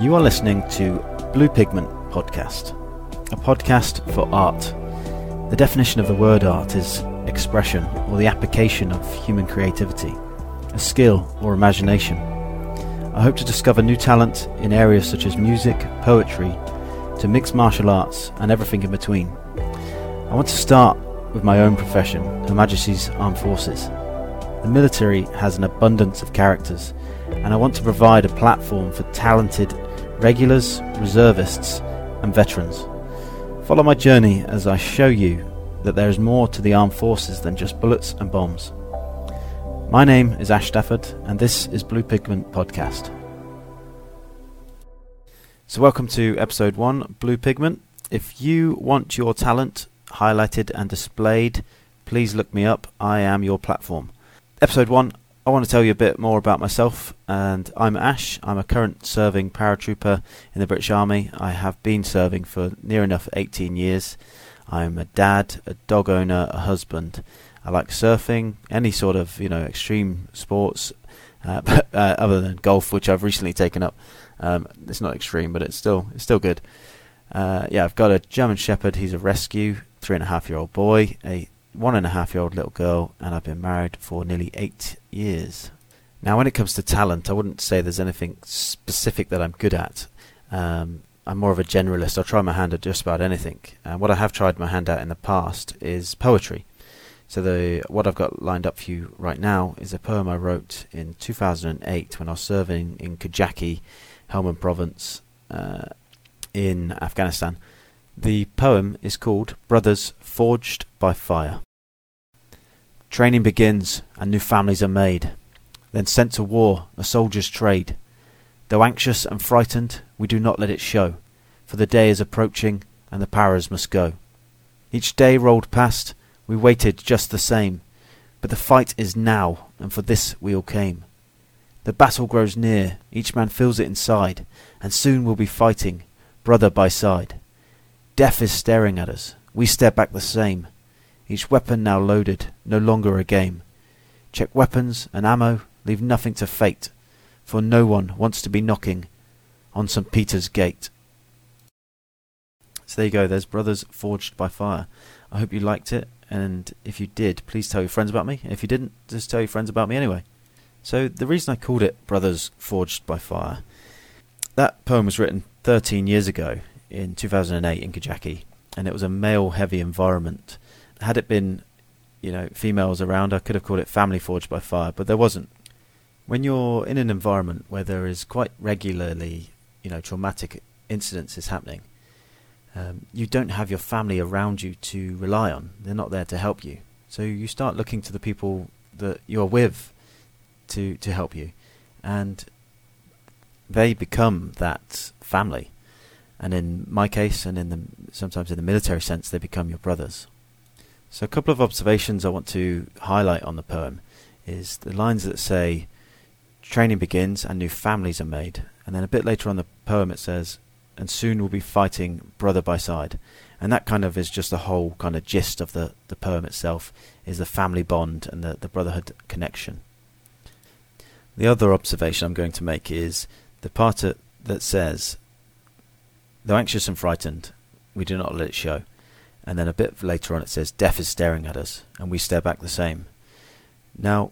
You are listening to Blue Pigment Podcast, a podcast for art. The definition of the word art is expression or the application of human creativity, a skill or imagination. I hope to discover new talent in areas such as music, poetry, to mixed martial arts, and everything in between. I want to start with my own profession, Her Majesty's Armed Forces. The military has an abundance of characters, and I want to provide a platform for talented regulars, reservists, and veterans. Follow my journey as I show you that there is more to the armed forces than just bullets and bombs. My name is Ash Stafford, and this is Blue Pigment Podcast. So, welcome to episode one, Blue Pigment. If you want your talent highlighted and displayed, please look me up. I am your platform. Episode one, I want to tell you a bit more about myself, and I'm Ash. I'm a current serving paratrooper in the British Army. I have been serving for near enough 18 years. I'm a dad, a dog owner, a husband. I like surfing, any sort of you know extreme sports, uh, but, uh, other than golf, which I've recently taken up. Um, it's not extreme, but it's still it's still good. Uh, yeah, I've got a German Shepherd. He's a rescue, three and a half year old boy, a one and a half year old little girl, and I've been married for nearly eight years. Now, when it comes to talent, I wouldn't say there's anything specific that I'm good at. Um, I'm more of a generalist. I'll try my hand at just about anything. And what I have tried my hand at in the past is poetry. So the what I've got lined up for you right now is a poem I wrote in 2008 when I was serving in Kajaki, Helmand Province, uh, in Afghanistan. The poem is called Brothers Forged by Fire. Training begins and new families are made, then sent to war, a soldier's trade. Though anxious and frightened, we do not let it show, for the day is approaching and the Paras must go. Each day rolled past, we waited just the same, but the fight is now, and for this we all came. The battle grows near, each man feels it inside, and soon we'll be fighting, brother by side. Death is staring at us, we stare back the same, each weapon now loaded, no longer a game. Check weapons and ammo, leave nothing to fate, for no one wants to be knocking on St. Peter's gate. So there you go, there's Brothers Forged by Fire. I hope you liked it, and if you did, please tell your friends about me. If you didn't, just tell your friends about me anyway. So the reason I called it Brothers Forged by Fire, that poem was written 13 years ago in 2008 in Kajaki, and it was a male-heavy environment had it been, you know, females around, I could have called it family forged by fire, but there wasn't. When you're in an environment where there is quite regularly, you know, traumatic incidences happening, um, you don't have your family around you to rely on. They're not there to help you. So you start looking to the people that you're with to to help you, and they become that family. And in my case, and in the sometimes in the military sense, they become your brothers. So a couple of observations I want to highlight on the poem is the lines that say training begins and new families are made and then a bit later on the poem it says and soon we'll be fighting brother by side and that kind of is just the whole kind of gist of the, the poem itself is the family bond and the, the brotherhood connection. The other observation I'm going to make is the part that says though anxious and frightened we do not let it show and then a bit later on it says, Death is staring at us, and we stare back the same. Now,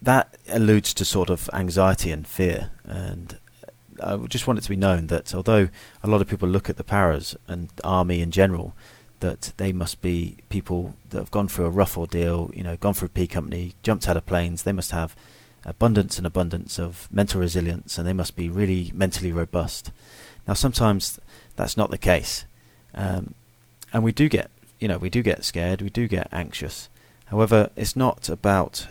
that alludes to sort of anxiety and fear, and I just want it to be known that although a lot of people look at the paras and army in general, that they must be people that have gone through a rough ordeal, you know, gone through P Company, jumped out of planes, they must have abundance and abundance of mental resilience, and they must be really mentally robust. Now, sometimes that's not the case. Um, and we do get you know we do get scared we do get anxious. However it's not about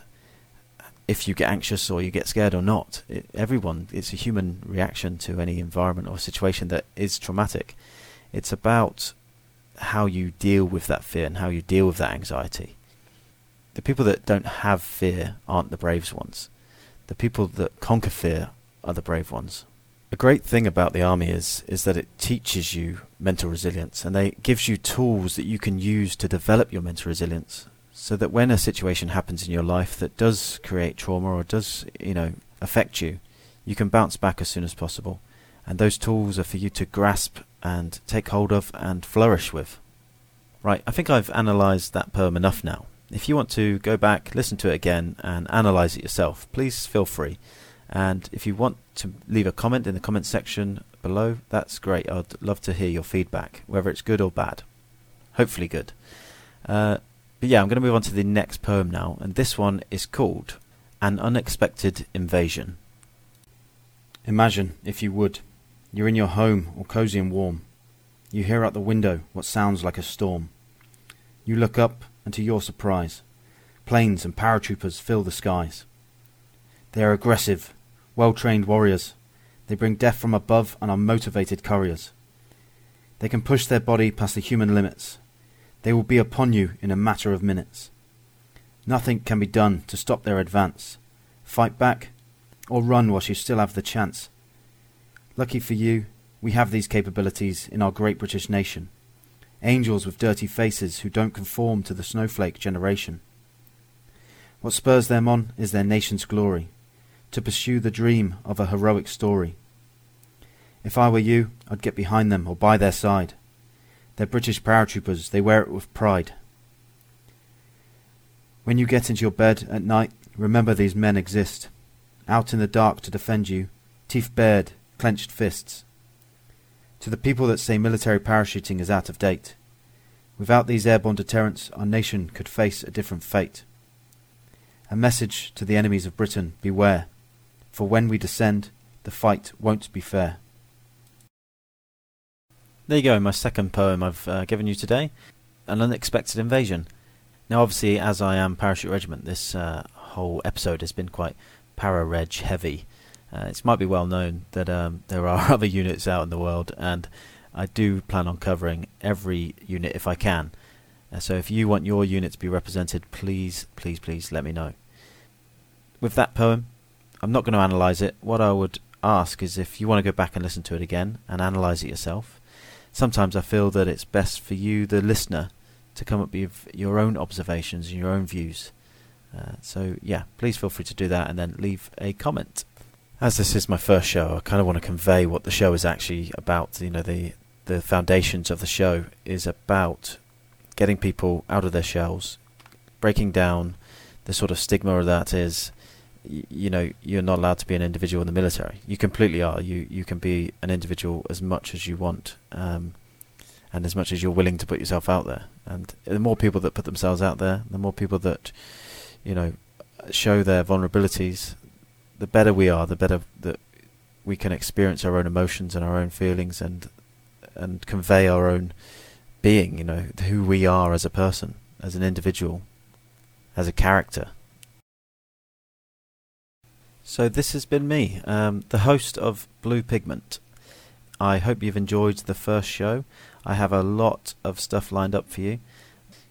if you get anxious or you get scared or not. It, everyone it's a human reaction to any environment or situation that is traumatic. It's about how you deal with that fear and how you deal with that anxiety. The people that don't have fear aren't the brave ones. The people that conquer fear are the brave ones a great thing about the army is is that it teaches you mental resilience and it gives you tools that you can use to develop your mental resilience so that when a situation happens in your life that does create trauma or does you know affect you you can bounce back as soon as possible And those tools are for you to grasp and take hold of and flourish with. Right, I think I've analysed that poem enough now. If you want to go back, listen to it again, and analyse it yourself, please feel free. And if you want to leave a comment in the comment section below, that's great. I'd love to hear your feedback, whether it's good or bad. Hopefully, good. Uh, but yeah, I'm going to move on to the next poem now, and this one is called An Unexpected Invasion. Imagine, if you would, you're in your home, all cosy and warm. You hear out the window what sounds like a storm. You look up, and to your surprise, planes and paratroopers fill the skies. They are aggressive, well trained warriors. They bring death from above and are motivated couriers. They can push their body past the human limits. They will be upon you in a matter of minutes. Nothing can be done to stop their advance. Fight back, or run whilst you still have the chance. Lucky for you, we have these capabilities in our great British nation. Angels with dirty faces who don't conform to the snowflake generation. What spurs them on is their nation's glory, to pursue the dream of a heroic story. If I were you, I'd get behind them or by their side. They're British paratroopers, they wear it with pride. When you get into your bed at night, remember these men exist, out in the dark to defend you, teeth bared, clenched fists. To the people that say military parachuting is out of date, without these airborne deterrents, our nation could face a different fate. A message to the enemies of Britain beware, for when we descend, the fight won't be fair. There you go, my second poem I've uh, given you today An Unexpected Invasion. Now, obviously, as I am Parachute Regiment, this uh, whole episode has been quite para reg heavy. Uh, it might be well known that um, there are other units out in the world, and I do plan on covering every unit if I can. Uh, so if you want your unit to be represented, please, please, please let me know. With that poem, I'm not going to analyse it. What I would ask is if you want to go back and listen to it again and analyse it yourself. Sometimes I feel that it's best for you, the listener, to come up with your own observations and your own views. Uh, so yeah, please feel free to do that and then leave a comment as this is my first show, I kind of want to convey what the show is actually about. You know, the the foundations of the show is about getting people out of their shells, breaking down the sort of stigma that is. You know, you're not allowed to be an individual in the military. You completely are. You you can be an individual as much as you want, um, and as much as you're willing to put yourself out there. And the more people that put themselves out there, the more people that, you know, show their vulnerabilities, the better we are, the better that we can experience our own emotions and our own feelings and and convey our own being, you know, who we are as a person, as an individual, as a character. So this has been me, um, the host of Blue Pigment. I hope you've enjoyed the first show. I have a lot of stuff lined up for you.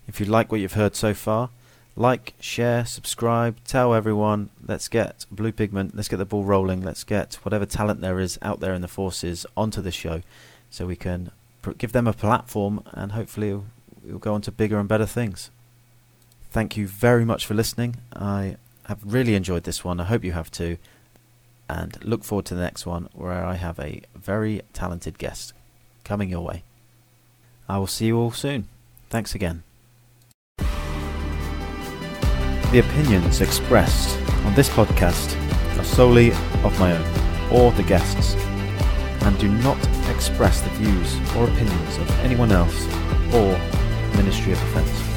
If you like what you've heard so far, like, share, subscribe, tell everyone. Let's get Blue Pigment, let's get the ball rolling. Let's get whatever talent there is out there in the forces onto the show so we can pr- give them a platform and hopefully we'll, go on to bigger and better things. Thank you very much for listening. I have really enjoyed this one. I hope you have too. And look forward to the next one where I have a very talented guest coming your way. I will see you all soon. Thanks again. The opinions expressed on this podcast are solely of my own or the guests and do not express the views or opinions of anyone else or Ministry of Defence.